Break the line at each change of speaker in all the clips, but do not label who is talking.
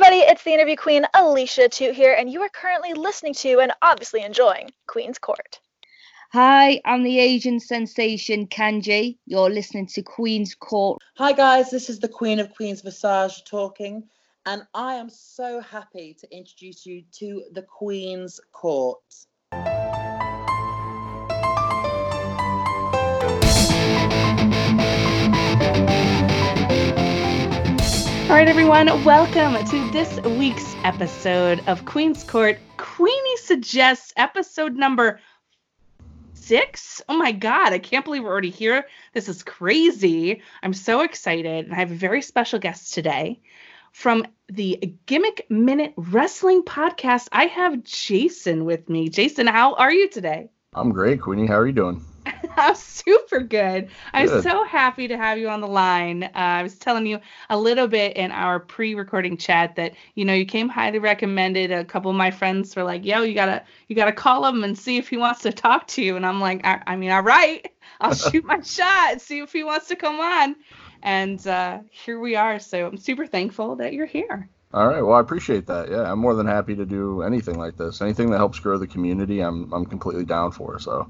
everybody, it's the interview queen Alicia Toot here, and you are currently listening to and obviously enjoying Queen's Court.
Hi, I'm the Asian sensation Kanji. You're listening to Queen's Court.
Hi, guys, this is the Queen of Queens Visage talking, and I am so happy to introduce you to the Queen's Court.
Right, everyone, welcome to this week's episode of Queen's Court. Queeny suggests episode number six. Oh my God, I can't believe we're already here. This is crazy. I'm so excited. And I have a very special guest today from the Gimmick Minute Wrestling Podcast. I have Jason with me. Jason, how are you today?
I'm great, Queeny. How are you doing?
I'm super good. I'm
Good.
so happy to have you on the line. Uh, I was telling you a little bit in our pre-recording chat that you know you came highly recommended. A couple of my friends were like, "Yo, you gotta you gotta call him and see if he wants to talk to you." And I'm like, "I, I mean, all right, I'll shoot my shot, see if he wants to come on." And uh, here we are. So I'm super thankful that you're here.
All right. Well, I appreciate that. Yeah, I'm more than happy to do anything like this. Anything that helps grow the community, I'm I'm completely down for. So,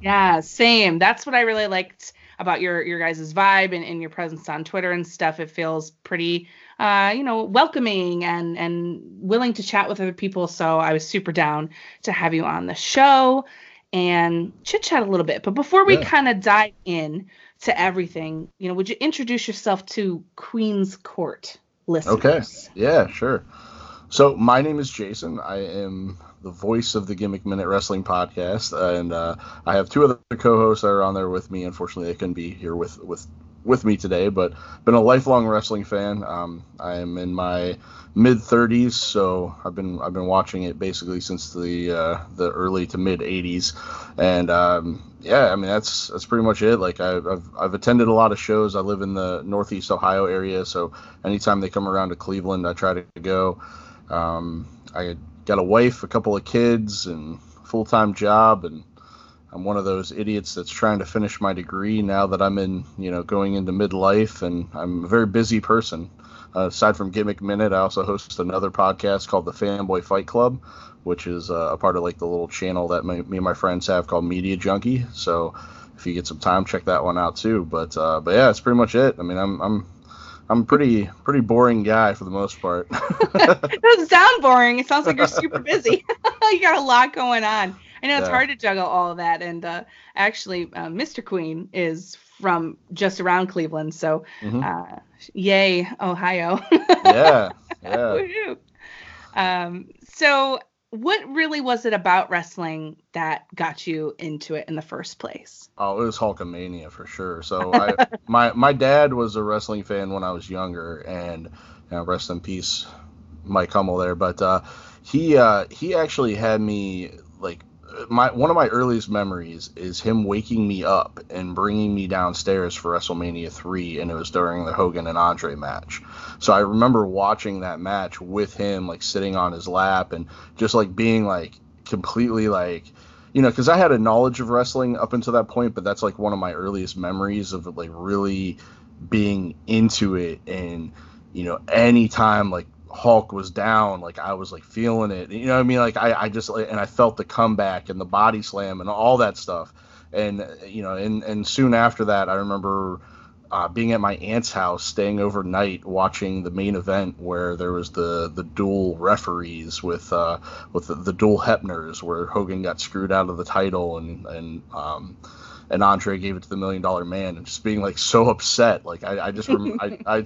Yeah, same. That's what I really liked about your your guys' vibe and, and your presence on Twitter and stuff. It feels pretty uh, you know, welcoming and and willing to chat with other people. So I was super down to have you on the show and chit chat a little bit. But before we
Yeah.
kind of dive in to everything, you know, would you introduce yourself to Queen's Court listeners?
okay. Yeah, sure. So, my name is Jason. I am the voice of the Gimmick Minute Wrestling Podcast, and uh, I have two other co-hosts that are on there with me. Unfortunately, they couldn't be here with with with me today, but been a lifelong wrestling fan. Um, I am in my mid 30s, so I've been I've been watching it basically since the uh, the early to mid 80s, and um, yeah, I mean that's that's pretty much it. Like I've, I've I've attended a lot of shows. I live in the Northeast Ohio area, so anytime they come around to Cleveland, I try to go. Um, I got a wife, a couple of kids, and full time job, and I'm one of those idiots that's trying to finish my degree now that I'm in, you know, going into midlife, and I'm a very busy person. Uh, aside from Gimmick Minute, I also host another podcast called the Fanboy Fight Club, which is uh, a part of like the little channel that my, me and my friends have called Media Junkie. So if you get some time, check that one out too. But uh, but yeah, that's pretty much it. I mean, I'm I'm I'm pretty pretty boring guy for the most part.
it doesn't sound boring. It sounds like you're super busy. you got a lot going on. I know it's
Yeah.
hard to juggle all of that. And uh, actually, uh, Mr. Queen is from just around Cleveland. So,
Mhm.
uh, yay, Ohio.
yeah, yeah.
Um, so, what really was it about wrestling that got you into it in the first place?
Oh, it was Hulkamania for sure. So I, my my dad was a wrestling fan when I was younger, and you know, rest in peace, Mike Hummel there. But uh, he uh, he actually had me like my one of my earliest memories is him waking me up and bringing me downstairs for WrestleMania three, and it was during the Hogan and Andre match. So I remember watching that match with him, like sitting on his lap, and just like being like completely like you know, because I had a knowledge of wrestling up until that point, but that's like one of my earliest memories of like really being into it. And, you know, anytime like Hulk was down, like I was like feeling it. You know what I mean? Like I, I just, like, and I felt the comeback and the body slam and all that stuff. And, you know, and, and soon after that, I remember uh, being at my aunt's house, staying overnight, watching the main event where there was the the dual referees with uh, with the, the dual Hebners, where Hogan got screwed out of the title and and um, and Andre gave it to the Million Dollar Man, and just being like so upset. Like I, I just rem- I, I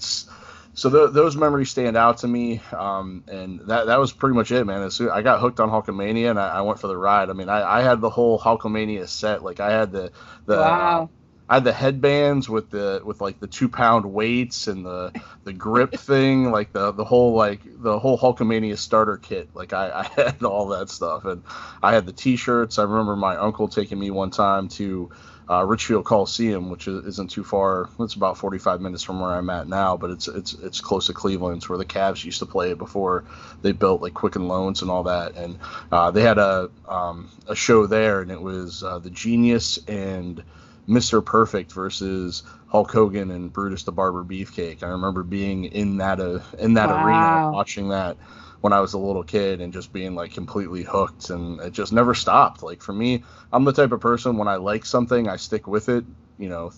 so th- those memories stand out to me, um, and that that was pretty much it, man. As soon, I got hooked on Hulkamania, and I, I went for the ride. I mean, I, I had the whole Hulkamania set. Like I had the the
Wow.
I had the headbands with the with like the two pound weights and the the grip thing, like the the whole like the whole Hulkamania starter kit. Like I, I had all that stuff, and I had the T-shirts. I remember my uncle taking me one time to uh, Richfield Coliseum, which is, isn't too far. It's about 45 minutes from where I'm at now, but it's it's it's close to Cleveland. It's where the Cavs used to play before they built like Quicken Loans and all that. And uh, they had a um, a show there, and it was uh, the Genius and Mr. Perfect versus Hulk Hogan and Brutus the Barber Beefcake. I remember being in that uh, in that
Wow.
arena watching that when I was a little kid and just being like completely hooked and it just never stopped. Like for me, I'm the type of person when I like something, I stick with it, you know,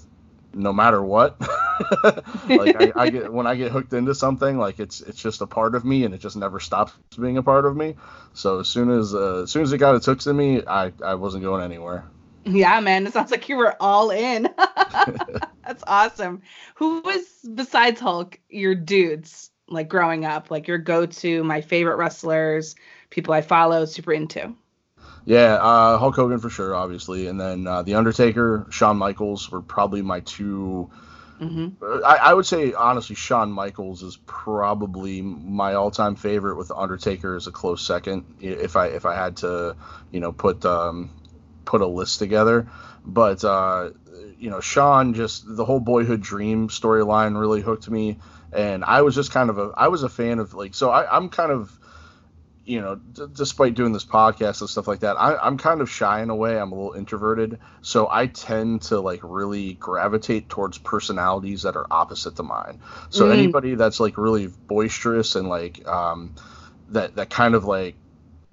no matter what. like I, I get when I get hooked into something, like it's it's just a part of me and it just never stops being a part of me. So as soon as uh, as soon as it got its hooks in me, I I wasn't going anywhere.
Yeah, man, it sounds like you were all in. That's awesome. Who was besides Hulk your dudes like growing up? Like your go-to, my favorite wrestlers, people I follow, super into.
Yeah, uh, Hulk Hogan for sure, obviously, and then uh, the Undertaker, Shawn Michaels were probably my two.
hmm
uh, I, I would say honestly, Shawn Michaels is probably my all-time favorite, with the Undertaker as a close second. If I if I had to, you know, put um, put a list together, but uh, you know, Shawn just the whole boyhood dream storyline really hooked me, and I was just kind of a I was a fan of like so I, I'm kind of you know, d- despite doing this podcast and stuff like that, I, I'm kind of shy in a way. I'm a little introverted, so I tend to like really gravitate towards personalities that are opposite to mine. So
Mm.
anybody that's like really boisterous and like um, that that kind of like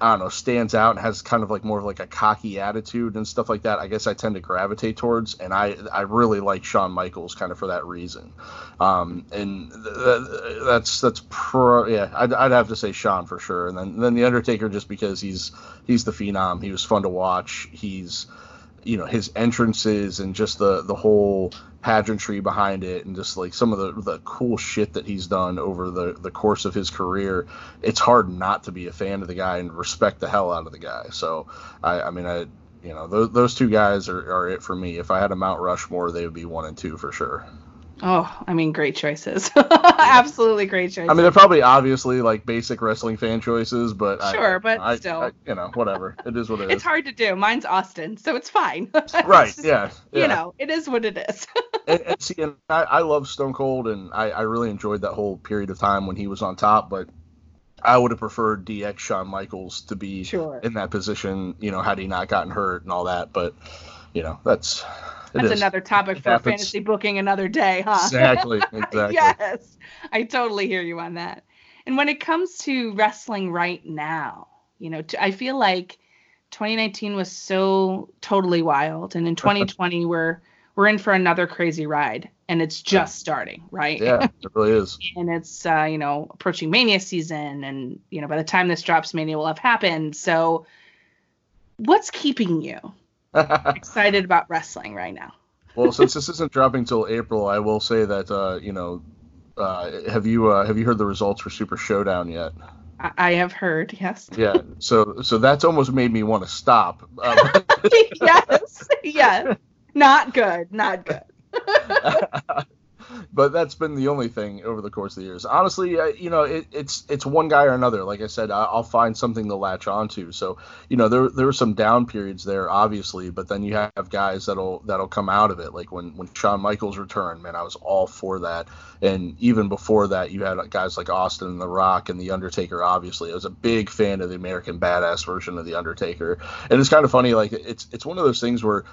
I don't know stands out and has kind of like more of like a cocky attitude and stuff like that. I guess I tend to gravitate towards, and I I really like Shawn Michaels kind of for that reason. Um, and th- th- that's that's pro yeah I'd, I'd have to say Shawn for sure, and then then the Undertaker just because he's he's the phenom. He was fun to watch. He's you know his entrances and just the the whole pageantry behind it and just like some of the the cool shit that he's done over the the course of his career it's hard not to be a fan of the guy and respect the hell out of the guy. So i i mean i you know those, those two guys are, are it for me. If i had a mount rushmore they would be one and two for sure
Oh, I mean, great choices. Absolutely great choices.
i mean they're probably obviously like basic wrestling fan choices but I-
Sure, but
I,
still.
I- you know whatever it is what it
it's
is
hard to do. Mine's Austin, so it's fine.
right
It's just,
yeah, yeah.
You know, it is what it is.
and, and see, and I, I love Stone Cold, and I, I really enjoyed that whole period of time when he was on top. But I would have preferred DX Shawn Michaels to be
sure.
in that position, you know, had he not gotten hurt and all that. But you know, that's
That's
is.
another topic
It
for
happens.
fantasy booking another day, huh?
exactly, exactly.
yes, I totally hear you on that. And when it comes to wrestling right now, you know, t- I feel like 2019 was so totally wild, and in 2020 we're we're in for another crazy ride, and it's just starting, right?
Yeah, it really is.
and it's uh, you know approaching Mania season, and you know by the time this drops, Mania will have happened. So, what's keeping you excited about wrestling right now?
well, since this isn't dropping till April, I will say that uh, you know, uh, have you uh, have you heard the results for Super Showdown yet?
I, I have heard, yes.
Yeah, so so that's almost made me want to stop. Um,
yes, yes. Not good, not good.
But that's been the only thing over the course of the years. Honestly, uh, you know, it, it's it's one guy or another. Like I said, I, I'll find something to latch onto. So you know, there there were some down periods there, obviously, but then you have guys that'll that'll come out of it. Like when when Shawn Michaels returned, man, I was all for that. And even before that, you had guys like Austin and The Rock and The Undertaker. Obviously, I was a big fan of the American Badass version of The Undertaker. And it's kind of funny, like it's it's one of those things where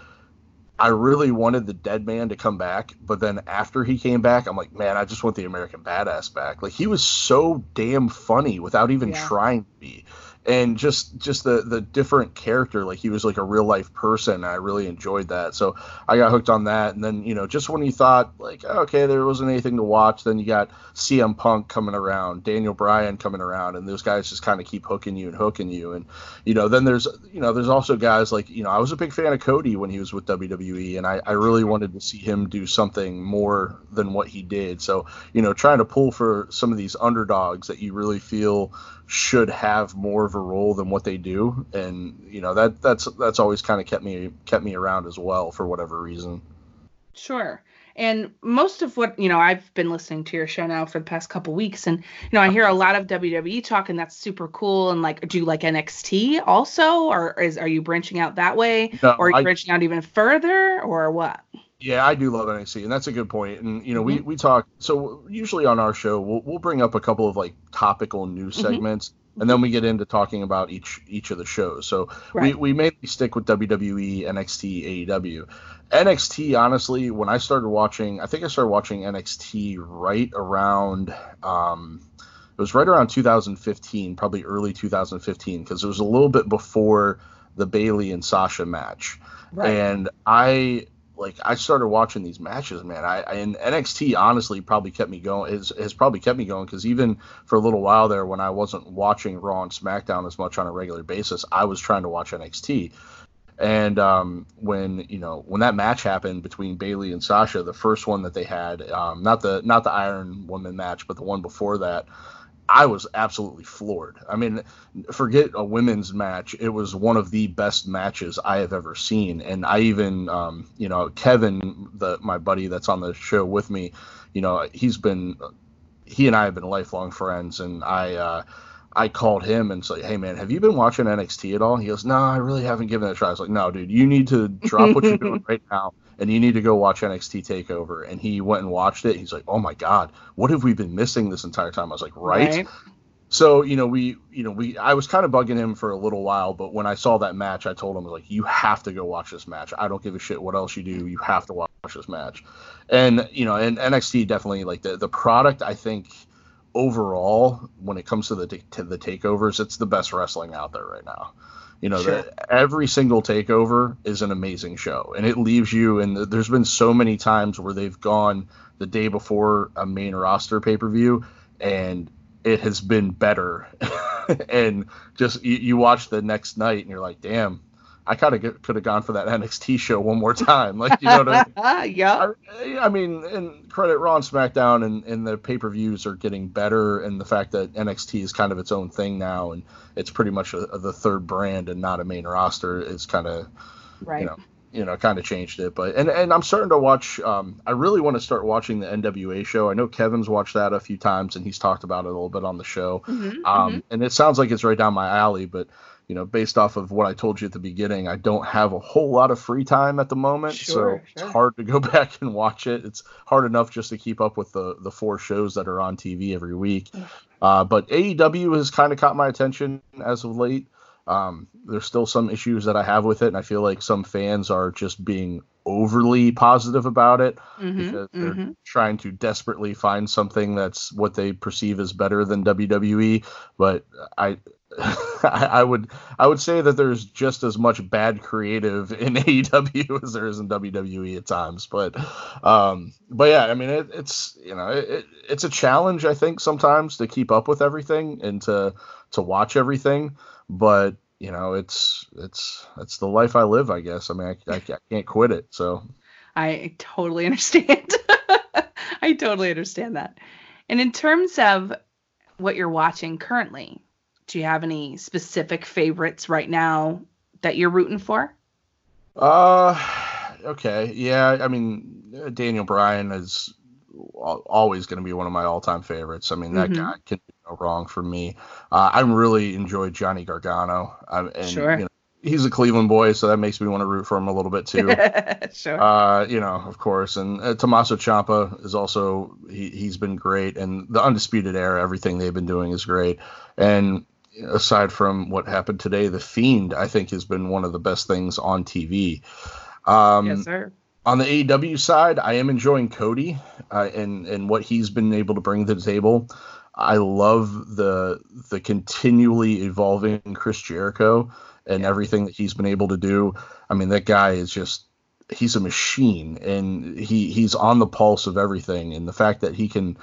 I really wanted the dead man to come back, but then after he came back, I'm like, man, I just want the American badass back. Like he was so damn funny without even
Yeah.
trying to be. And just just the the different character, like he was like a real life person. I really enjoyed that. So I got hooked on that. And then, you know, just when you thought like, oh, okay, there wasn't anything to watch, then you got CM Punk coming around, Daniel Bryan coming around, and those guys just kind of keep hooking you and hooking you. And you know, then there's you know, there's also guys like you know, I was a big fan of Cody when he was with WWE, and I, I really wanted to see him do something more than what he did. So you know, trying to pull for some of these underdogs that you really feel should have more of a role than what they do, and you know that that's that's always kind of kept me kept me around as well for whatever reason.
Sure. And most of what, you know, I've been listening to your show now for the past couple weeks and you know, I hear a lot of WWE talk and that's super cool and like do you like NXT also or is are you branching out that way
No,
or are you
I-
branching out even further or what?
Yeah, I do love NXT, and that's a good point. And you know, we we talk so usually on our show we'll we'll bring up a couple of like topical news
Mhm.
segments, and then we get into talking about each each of the shows. So
Right.
we we mainly stick with WWE, NXT, AEW. NXT, honestly, when I started watching, I think I started watching NXT right around. Um, it was right around 2015, probably early 2015, because it was a little bit before the Bayley and Sasha match and I like I started watching these matches, man. I, I and NXT honestly probably kept me going. Has has probably kept me going because even for a little while there, when I wasn't watching Raw and SmackDown as much on a regular basis, I was trying to watch NXT. And um, when you know when that match happened between Bayley and Sasha, the first one that they had, um, not the not the Iron Woman match, but the one before that, I was absolutely floored. I mean, forget a women's match. It was one of the best matches I have ever seen. And I even, um, you know, Kevin, the my buddy that's on the show with me, you know, he's been, he and I have been lifelong friends. And I, uh, I called him and said, "Hey man, have you been watching NXT at all?" He goes, "No, I really haven't given it a try." I was like, "No, dude, you need to drop what you're doing right now, and you need to go watch NXT Takeover." And he went and watched it. He's like, "Oh my god, what have we been missing this entire time?" I was like, "Right." So you know, we you know we I was kind of bugging him for a little while, but when I saw that match, I told him I was like, "You have to go watch this match. I don't give a shit what else you do. You have to watch this match." And you know, and NXT definitely like the the product. I think overall, when it comes to the to the takeovers, it's the best wrestling out there right now. You know,
Sure.
the, every single takeover is an amazing show, and it leaves you. And there's been so many times where they've gone the day before a main roster pay per view, and it has been better. and just you, you watch the next night, and you're like, damn. I kind of could have gone for that NXT show one more time. Like, you know what I mean?
yeah.
I, I mean, and credit Raw and SmackDown and, and the pay per views are getting better, and the fact that NXT is kind of its own thing now, and it's pretty much a, the third brand and not a main roster is kind of
Right.
you know you know kind of changed it. But and and I'm starting to watch. Um, I really want to start watching the NWA show. I know Kevin's watched that a few times, and he's talked about it a little bit on the show.
Mhm,
Um,
mhm.
and it sounds like it's right down my alley, but you know, based off of what I told you at the beginning, I don't have a whole lot of free time at the moment,
Sure,
so
sure.
it's hard to go back and watch it. It's hard enough just to keep up with the the four shows that are on TV every week. Uh, but AEW has kind of caught my attention as of late. Um, there's still some issues that I have with it, and I feel like some fans are just being overly positive about it
Mhm,
because they're
mhm.
trying to desperately find something that's what they perceive as better than WWE. But I, I would I would say that there's just as much bad creative in AEW as there is in WWE at times. But um, but yeah, I mean it, it's you know it, it's a challenge I think sometimes to keep up with everything and to to watch everything. But you know it's it's it's the life I live I guess. I mean I, I, I can't quit it. So
I totally understand. I totally understand that. And in terms of what you're watching currently, do you have any specific favorites right now that you're rooting for?
Uh, okay, yeah. I mean, Daniel Bryan is always going to be one of my all-time favorites. I mean, that
Mhm.
guy can do no wrong for me. Uh, I really enjoyed Johnny Gargano. I, and,
Sure.
You know, he's a Cleveland boy, so that makes me want to root for him a little bit too.
sure.
Uh, you know, of course, and uh, Tommaso Ciampa is also he he's been great, and the Undisputed Era, everything they've been doing is great. And aside from what happened today, the Fiend I think has been one of the best things on TV. Um,
yes, sir.
on the AEW side, I am enjoying Cody uh, and and what he's been able to bring to the table. I love the the continually evolving Chris Jericho and everything that he's been able to do. I mean, that guy is just he's a machine and he he's on the pulse of everything and the fact that he can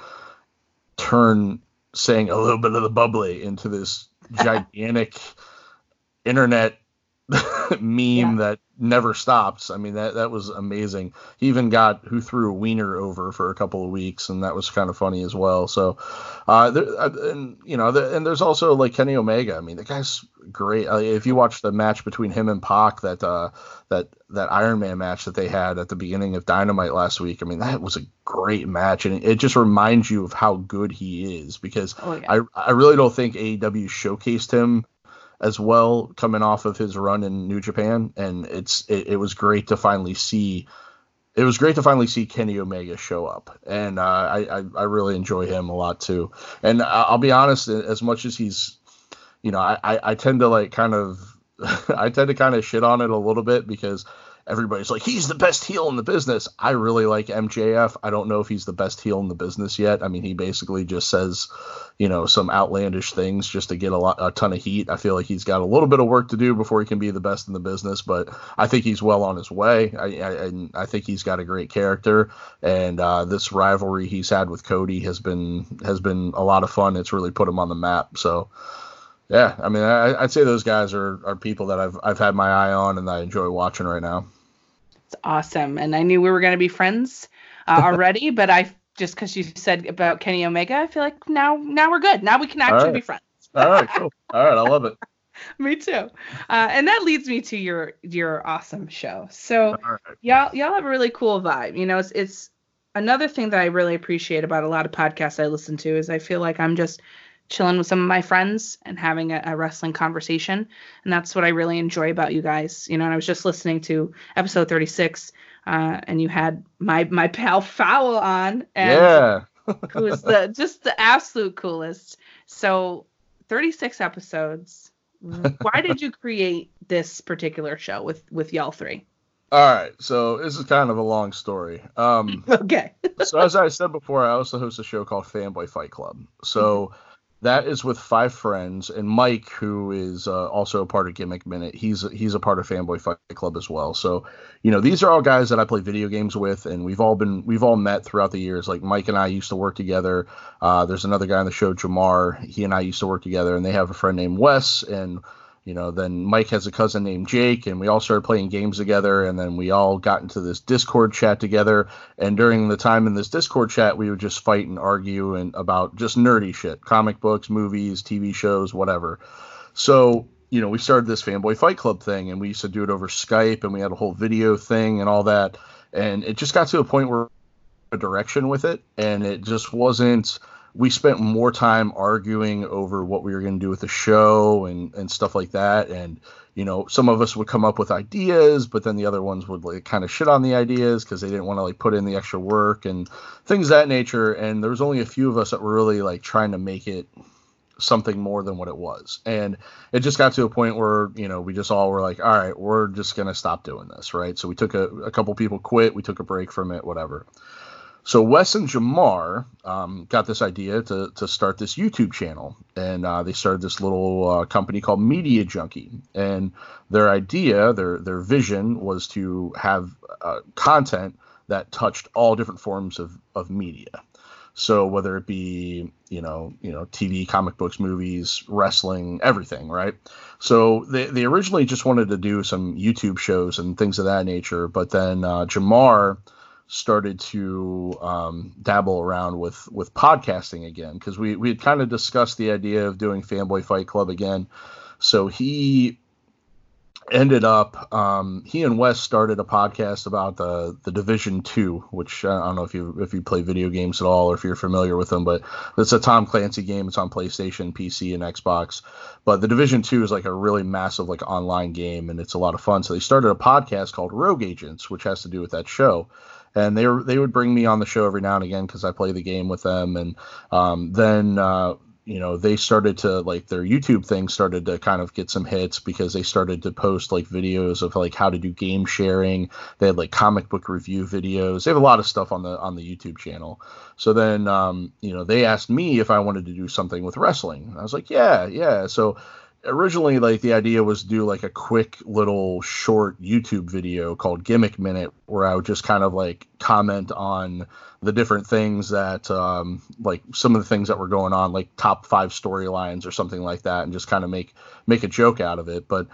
turn saying a little bit of the bubbly into this gigantic internet meme
Yeah.
that never stops. I mean that that was amazing. He even got who threw a wiener over for a couple of weeks, and that was kind of funny as well. So, uh, there, uh, and you know, the, and there's also like Kenny Omega. I mean, the guy's great. Uh, if you watch the match between him and Pac, that uh, that that Iron Man match that they had at the beginning of Dynamite last week, I mean, that was a great match, and it, it just reminds you of how good he is because
Oh yeah.
I I really don't think AEW showcased him as well coming off of his run in New Japan, and it's it, it was great to finally see it was great to finally see Kenny Omega show up, and uh, I, I, I really enjoy him a lot too. And I'll be honest, as much as he's, you know, I I, I tend to like kind of I tend to kind of shit on it a little bit because everybody's like he's the best heel in the business. I really like MJF. I don't know if he's the best heel in the business yet. I mean, he basically just says, you know, some outlandish things just to get a lot a ton of heat. I feel like he's got a little bit of work to do before he can be the best in the business, but I think he's well on his way. I I, and I think he's got a great character, and uh, this rivalry he's had with Cody has been has been a lot of fun. It's really put him on the map. So. Yeah, I mean, I, I'd say those guys are, are people that I've I've had my eye on and I enjoy watching right now.
It's awesome. And I knew we were going to be friends uh, already, but I just because you said about Kenny Omega, I feel like now now we're good. Now we can actually
right.
be friends.
All right, cool. All right, I love it.
me too. Uh, and that leads me to your your awesome show. So
right.
y'all y'all have a really cool vibe. You know, it's it's another thing that I really appreciate about a lot of podcasts I listen to is I feel like I'm just chilling with some of my friends and having a, a, wrestling conversation. And that's what I really enjoy about you guys. You know, and I was just listening to episode 36, uh, and you had my my pal Fowl on, and
yeah,
who was the just the absolute coolest. So 36 episodes. Why did you create this particular show with with y'all three?
All right, so this is kind of a long story. Um,
okay.
so as I said before, I also host a show called Fanboy Fight Club. So. Mm-hmm that is with five friends, and Mike, who is uh, also a part of Gimmick Minute, he's he's a part of Fanboy Fight Club as well. So, you know, these are all guys that I play video games with, and we've all been we've all met throughout the years. Like Mike and I used to work together. Uh, there's another guy on the show, Jamar. He and I used to work together, and they have a friend named Wes, and you know then mike has a cousin named jake and we all started playing games together and then we all got into this discord chat together. And during the time in this discord chat we would just fight and argue and about just nerdy shit comic books movies tv shows whatever. So you know we started this fanboy fight club thing and we used to do it over skype and we had a whole video thing and all that. And it just got to a point where a direction with it and it just wasn't we spent more time arguing over what we were going to do with the show and and stuff like that. And you know some of us would come up with ideas but then the other ones would like kind of shit on the ideas because they didn't want to like put in the extra work and things that nature. And there was only a few of us that were really like trying to make it something more than what it was. And it just got to a point where you know we just all were like all right we're just going to stop doing this right? So we took a, a couple people quit. We took a break from it whatever so Wes and Jamar um, got this idea to, to start this YouTube channel, and uh, they started this little uh, company called Media Junkie. And their idea, their their vision, was to have uh, content that touched all different forms of, of media. So whether it be you know you know TV, comic books, movies, wrestling, everything, right? So they they originally just wanted to do some YouTube shows and things of that nature, but then uh, Jamar started to um, dabble around with with podcasting again because we we had kind of discussed the idea of doing Fanboy Fight Club again. So he ended up um, he and Wes started a podcast about the the Division Two, which I don't know if you if you play video games at all or if you're familiar with them, but it's a Tom Clancy game. It's on PlayStation, PC, and Xbox. But the Division Two is like a really massive like online game, and it's a lot of fun. So they started a podcast called Rogue Agents, which has to do with that show and they were they would bring me on the show every now and again because I play the game with them, and um, then uh, you know they started to like their YouTube thing started to kind of get some hits because they started to post like videos of like how to do game sharing. They had like comic book review videos. They have a lot of stuff on the on the YouTube channel. So then um, you know they asked me if I wanted to do something with wrestling. I was like, yeah, yeah. So originally like the idea was do like a quick little short YouTube video called Gimmick Minute where I would just kind of like comment on the different things that um like some of the things that were going on like top 5 storylines or something like that and just kind of make make a joke out of it but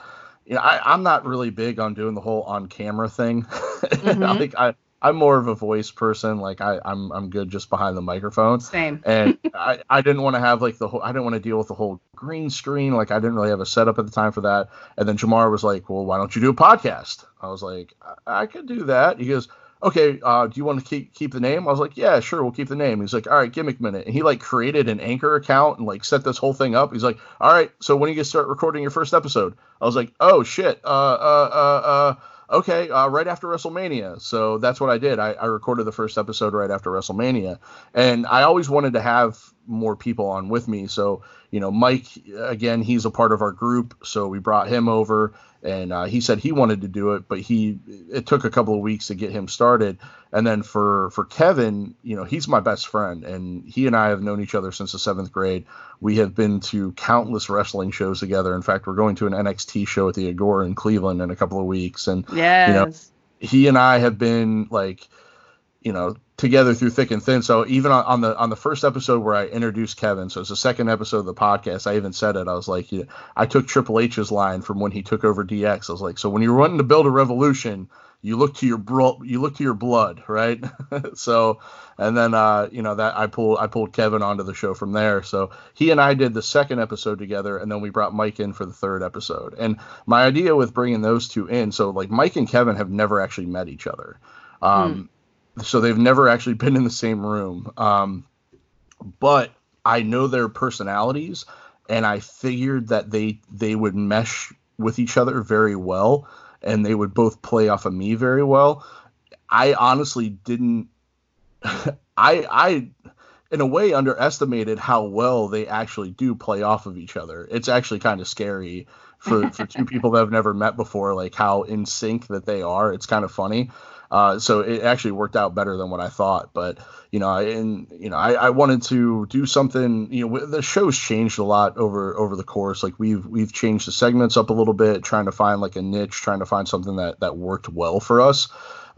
you know I I'm not really big on doing the whole on camera thing. Mm-hmm. I think I I'm more of a voice person. Like I, I'm I'm good just behind the microphone.
Same.
and I, I didn't want to have like the whole I didn't want to deal with the whole green screen. Like I didn't really have a setup at the time for that. And then Jamar was like, Well, why don't you do a podcast? I was like, I, I could do that. He goes, Okay, uh, do you want to keep keep the name? I was like, Yeah, sure, we'll keep the name. He's like, All right, gimmick minute. And he like created an anchor account and like set this whole thing up. He's like, All right, so when are you gonna start recording your first episode? I was like, Oh shit, uh uh uh uh okay, uh, right after WrestleMania. So that's what I did. I, I recorded the first episode right after WrestleMania, and I always wanted to have more people on with me. So you know, Mike again, he's a part of our group, so we brought him over and uh, he said he wanted to do it, but he it took a couple of weeks to get him started. And then for for Kevin, you know, he's my best friend, and he and I have known each other since the seventh grade. We have been to countless wrestling shows together. In fact, we're going to an NXT show at the Agora in Cleveland in a couple of weeks, and
yes.
you know, he and I have been like, you know, together through thick and thin. So even on, on, the on the first episode where I introduced Kevin, so it's the second episode of the podcast, I even said it. I was like, you know, I took Triple H's line from when he took over DX. I was like, so when you're wanting to build a revolution, you look to your bro- you look to your blood, right? so, and then uh, you know that I pulled I pulled Kevin onto the show from there. So he and I did the second episode together, and then we brought Mike in for the third episode. And my idea with bringing those two in, so like Mike and Kevin have never actually met each other. Um, hmm so they've never actually been in the same room. Um, but I know their personalities, and I figured that they they would mesh with each other very well, and they would both play off of me very well. I honestly didn't. I I in a way underestimated how well they actually do play off of each other. It's actually kind of scary for for two people that have never met before, like how in sync that they are. It's kind of funny. Uh, so it actually worked out better than what I thought. But you know, and you know, I, I wanted to do something. You know, the show's changed a lot over over the course. Like we've we've changed the segments up a little bit, trying to find like a niche, trying to find something that that worked well for us.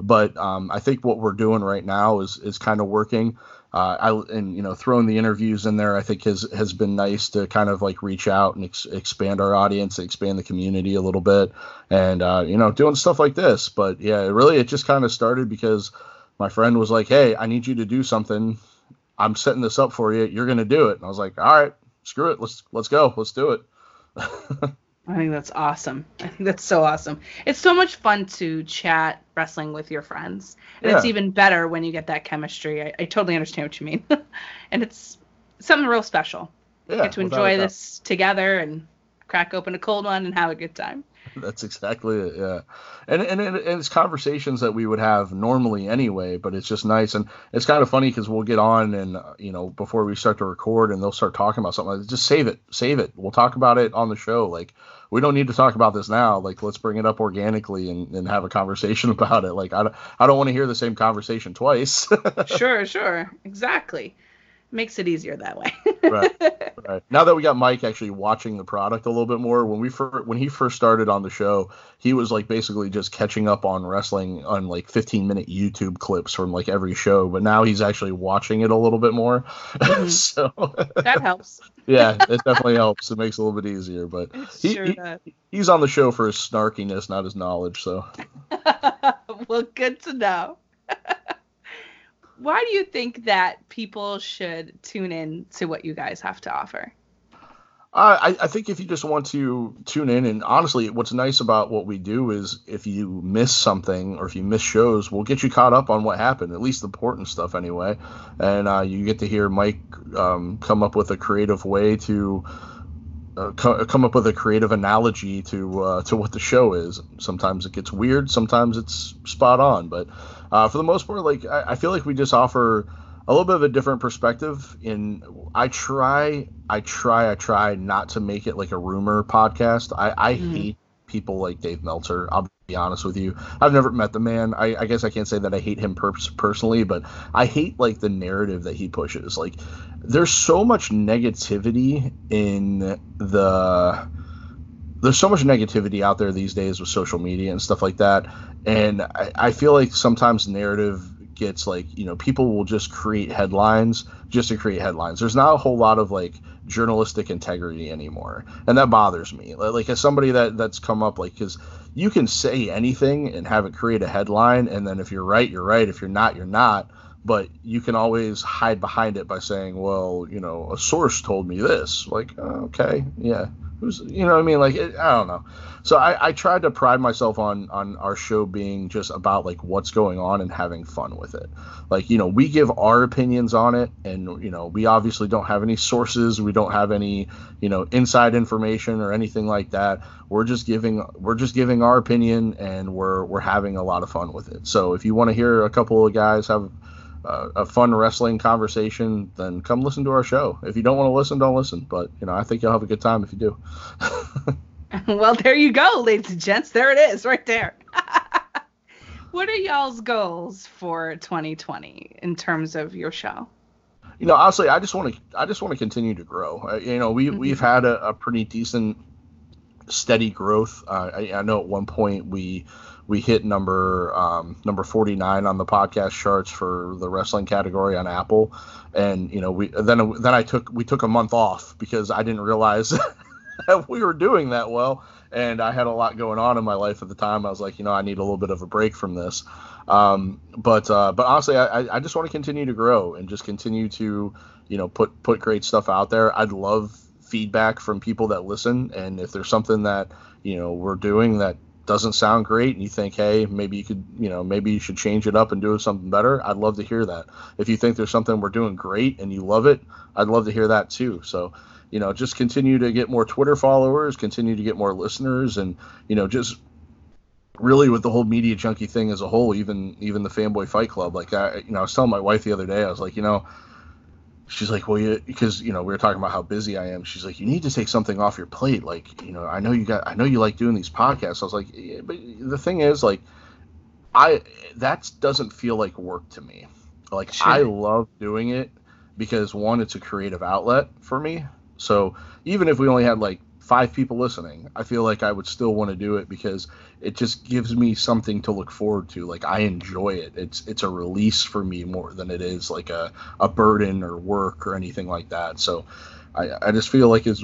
But um, I think what we're doing right now is is kind of working uh, I and you know throwing the interviews in there I think has has been nice to kind of like reach out and ex- expand our audience, expand the community a little bit, and uh, you know doing stuff like this. But yeah, really it just kind of started because my friend was like, "Hey, I need you to do something. I'm setting this up for you. You're gonna do it." And I was like, "All right, screw it. Let's let's go. Let's do it."
I think that's awesome. I think that's so awesome. It's so much fun to chat wrestling with your friends. And yeah. it's even better when you get that chemistry. I, I totally understand what you mean. and it's something real special. Yeah, get to enjoy this together and crack open a cold one and have a good time.
That's exactly it. Yeah, and, and and it's conversations that we would have normally anyway, but it's just nice and it's kind of funny because we'll get on and uh, you know before we start to record and they'll start talking about something. Like, just save it, save it. We'll talk about it on the show. Like we don't need to talk about this now. Like let's bring it up organically and, and have a conversation about it. Like I don't I don't want to hear the same conversation twice.
sure, sure, exactly makes it easier that way.
right, right. Now that we got Mike actually watching the product a little bit more, when we first, when he first started on the show, he was like basically just catching up on wrestling on like 15 minute YouTube clips from like every show. But now he's actually watching it a little bit more. Mm-hmm. so
that helps.
yeah, it definitely helps. It makes it a little bit easier. But he, sure he he's on the show for his snarkiness, not his knowledge. So.
well, good to know why do you think that people should tune in to what you guys have to offer?
Uh, I, I think if you just want to tune in, and honestly, what's nice about what we do is if you miss something or if you miss shows, we'll get you caught up on what happened, at least the important stuff anyway. And uh, you get to hear Mike um, come up with a creative way to uh, co- come up with a creative analogy to uh, to what the show is. Sometimes it gets weird, sometimes it's spot on, but uh, for the most part, like I, I, feel like we just offer a little bit of a different perspective. In I try, I try, I try not to make it like a rumor podcast. I, I mm. hate people like Dave Meltzer. I'll be honest with you. I've never met the man. I, I guess I can't say that I hate him per- personally, but I hate like the narrative that he pushes. Like, there's so much negativity in the there's so much negativity out there these days with social media and stuff like that. And I, I, feel like sometimes narrative gets like you know people will just create headlines just to create headlines. There's not a whole lot of like journalistic integrity anymore. And that bothers me. Like as somebody that that's come up like because you can say anything and have it create a headline and then if you're right you're right. If you're not you're not but you can always hide behind it by saying well you know a source told me this like oh, okay yeah who's you know I mean like it, I don't know. So I, I tried to pride myself on on our show being just about like what's going on and having fun with it. Like you know we give our opinions on it, and you know we obviously don't have any sources, we don't have any you know inside information or anything like that. We're just giving we're just giving our opinion, and we're we're having a lot of fun with it. So if you want to hear a couple of guys have a fun wrestling conversation, then come listen to our show. If you don't want to listen, don't listen. But you know, I think you'll have a good time if you do.
well, there you go, ladies and gents. There it is, right there. what are y'all's goals for 2020 in terms of your show?
You know, honestly, I just want to I just want to continue to grow. Uh, you know, we mm-hmm. we've had a, a, pretty decent steady growth. Uh, I, I know at one point we we hit number um, number 49 on the podcast charts for the wrestling category on Apple, and you know we then then I took we took a month off because I didn't realize that we were doing that well, and I had a lot going on in my life at the time. I was like, you know, I need a little bit of a break from this, um, but uh, but honestly, I, I just want to continue to grow and just continue to you know put put great stuff out there. I'd love feedback from people that listen, and if there's something that you know we're doing that doesn't sound great and you think, hey, maybe you could, you know, maybe you should change it up and do something better, I'd love to hear that. If you think there's something we're doing great and you love it, I'd love to hear that too. So, you know, just continue to get more Twitter followers, continue to get more listeners, and you know, just really with the whole media junkie thing as a whole, even even the fanboy fight club. Like I, you know, I was telling my wife the other day, I was like, you know, she's like, well, you, because you know we were talking about how busy I am. She's like, you need to take something off your plate. Like, you know, I know you got, I know you like doing these podcasts. I was like, yeah, but the thing is, like, I that doesn't feel like work to me. Like, sure. I love doing it because one, it's a creative outlet for me. So even if we only had like five people listening, I feel like I would still want to do it because it just gives me something to look forward to. Like I enjoy it. It's it's a release for me more than it is like a, a burden or work or anything like that. So I, I just feel like as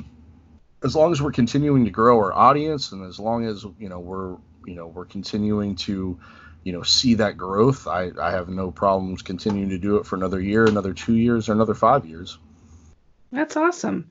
as long as we're continuing to grow our audience and as long as you know we're you know we're continuing to you know see that growth, I, I have no problems continuing to do it for another year, another two years, or another five years.
That's awesome.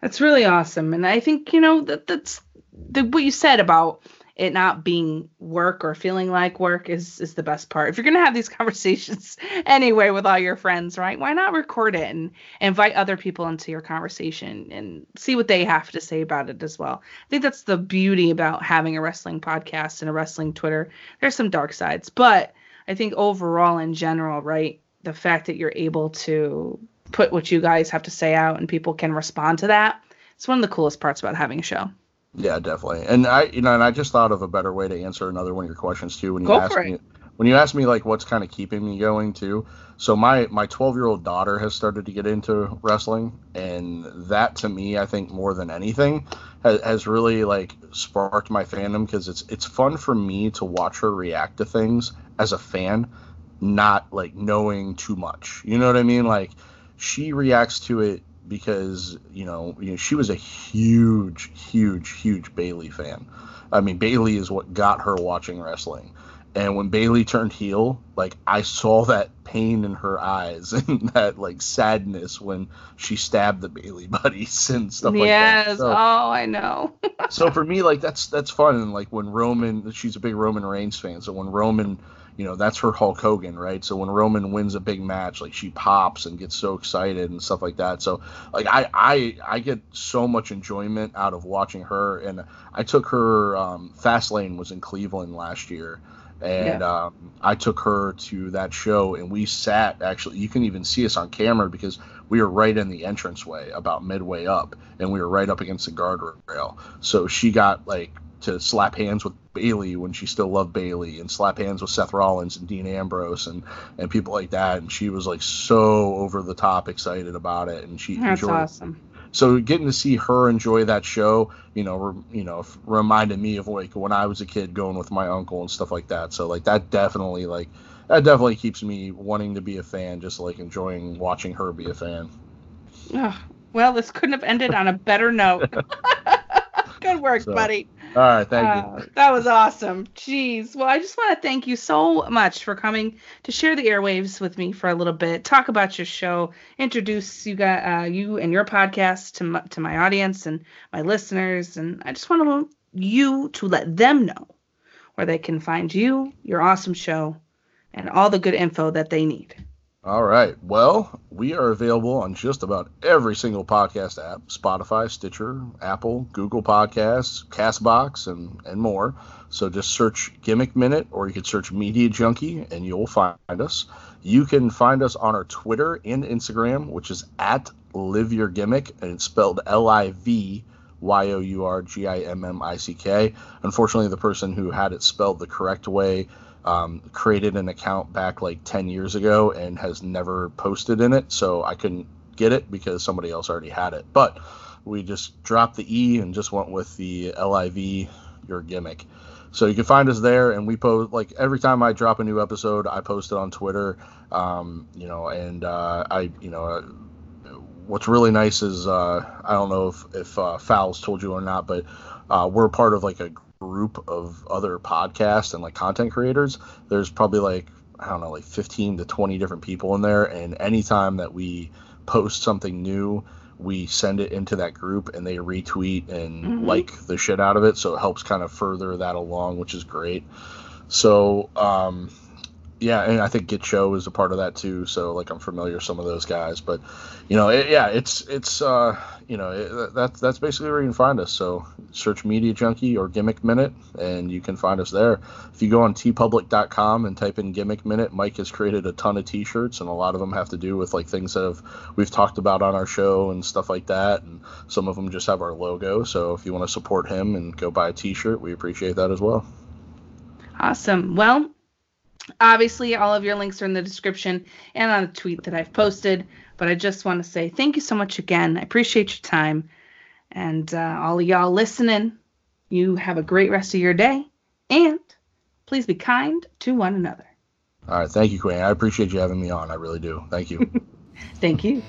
That's really awesome. And I think, you know, that that's the, what you said about it not being work or feeling like work is is the best part. If you're gonna have these conversations anyway with all your friends, right? Why not record it and invite other people into your conversation and see what they have to say about it as well. I think that's the beauty about having a wrestling podcast and a wrestling Twitter. There's some dark sides, but I think overall in general, right, the fact that you're able to put what you guys have to say out and people can respond to that. It's one of the coolest parts about having a show.
Yeah, definitely. And I, you know, and I just thought of a better way to answer another one of your questions too. When you
Go
asked me, when you asked me like what's kind of keeping me going too. So my my 12 year old daughter has started to get into wrestling, and that to me, I think more than anything, has, has really like sparked my fandom because it's it's fun for me to watch her react to things as a fan, not like knowing too much. You know what I mean? Like she reacts to it because you know, you know she was a huge, huge, huge Bayley fan. I mean, Bayley is what got her watching wrestling. And when Bayley turned heel, like I saw that pain in her eyes and that like sadness when she stabbed the Bayley buddies and stuff
yes.
like that.
Yes, so, oh, I know.
so for me, like that's that's fun. And like when Roman, she's a big Roman Reigns fan, so when Roman you know that's her Hulk Hogan, right? So when Roman wins a big match, like she pops and gets so excited and stuff like that. So like I I I get so much enjoyment out of watching her, and I took her. Um, Fastlane was in Cleveland last year, and yeah. um, I took her to that show, and we sat. Actually, you can even see us on camera because we were right in the entranceway, about midway up, and we were right up against the guardrail. So she got like to slap hands with Bayley when she still loved Bayley and slap hands with Seth Rollins and Dean Ambrose and and people like that and she was like so over the top excited about it and she
That's
enjoyed
awesome.
So getting to see her enjoy that show, you know, re, you know, reminded me of like when I was a kid going with my uncle and stuff like that. So like that definitely like that definitely keeps me wanting to be a fan, just like enjoying watching her be a fan.
Oh, well, this couldn't have ended on a better note. Good work, so, buddy.
All right, thank
Uh,
you.
that was awesome. Jeez. Well, I just want to thank you so much for coming to share the airwaves with me for a little bit, talk about your show, introduce you got uh, you and your podcast to my, to my audience and my listeners, and I just want you to let them know where they can find you, your awesome show, and all the good info that they need.
All right. Well, we are available on just about every single podcast app Spotify, Stitcher, Apple, Google Podcasts, Castbox, and, and more. So just search Gimmick Minute or you can search Media Junkie and you'll find us. You can find us on our Twitter and Instagram, which is at Live Your Gimmick, and it's spelled L I V Y O U R G I M M I C K. Unfortunately, the person who had it spelled the correct way um, created an account back like 10 years ago and has never posted in it. So I couldn't get it because somebody else already had it. But we just dropped the E and just went with the LIV, your gimmick. So you can find us there, and we post like every time I drop a new episode, I post it on Twitter. Um, you know, and uh, I, you know, uh, what's really nice is uh, I don't know if if uh, Fowles told you or not, but uh, we're part of like a group of other podcasts and like content creators. There's probably like I don't know, like 15 to 20 different people in there, and anytime that we post something new, we send it into that group and they retweet and
Mhm.
like the shit out of it, so it helps kind of further that along, which is great. So, um, yeah, and I think Get Show is a part of that too. So like I'm familiar with some of those guys, but you know, it, yeah, it's it's uh, you know it, that's that's basically where you can find us. So search Media Junkie or Gimmick Minute, and you can find us there. If you go on teepublic.com and type in Gimmick Minute, Mike has created a ton of T-shirts, and a lot of them have to do with like things that have we've talked about on our show and stuff like that, and some of them just have our logo. So if you want to support him and go buy a T-shirt, we appreciate that as well.
Awesome. Well, obviously, all of your links are in the description and on a tweet that I've posted. But I just want to say thank you so much again. I appreciate your time. And uh, all of y'all listening, you have a great rest of your day. And please be kind to one another.
All right, thank you, Queen. I appreciate you having me on. I really do. Thank you.
Thank you.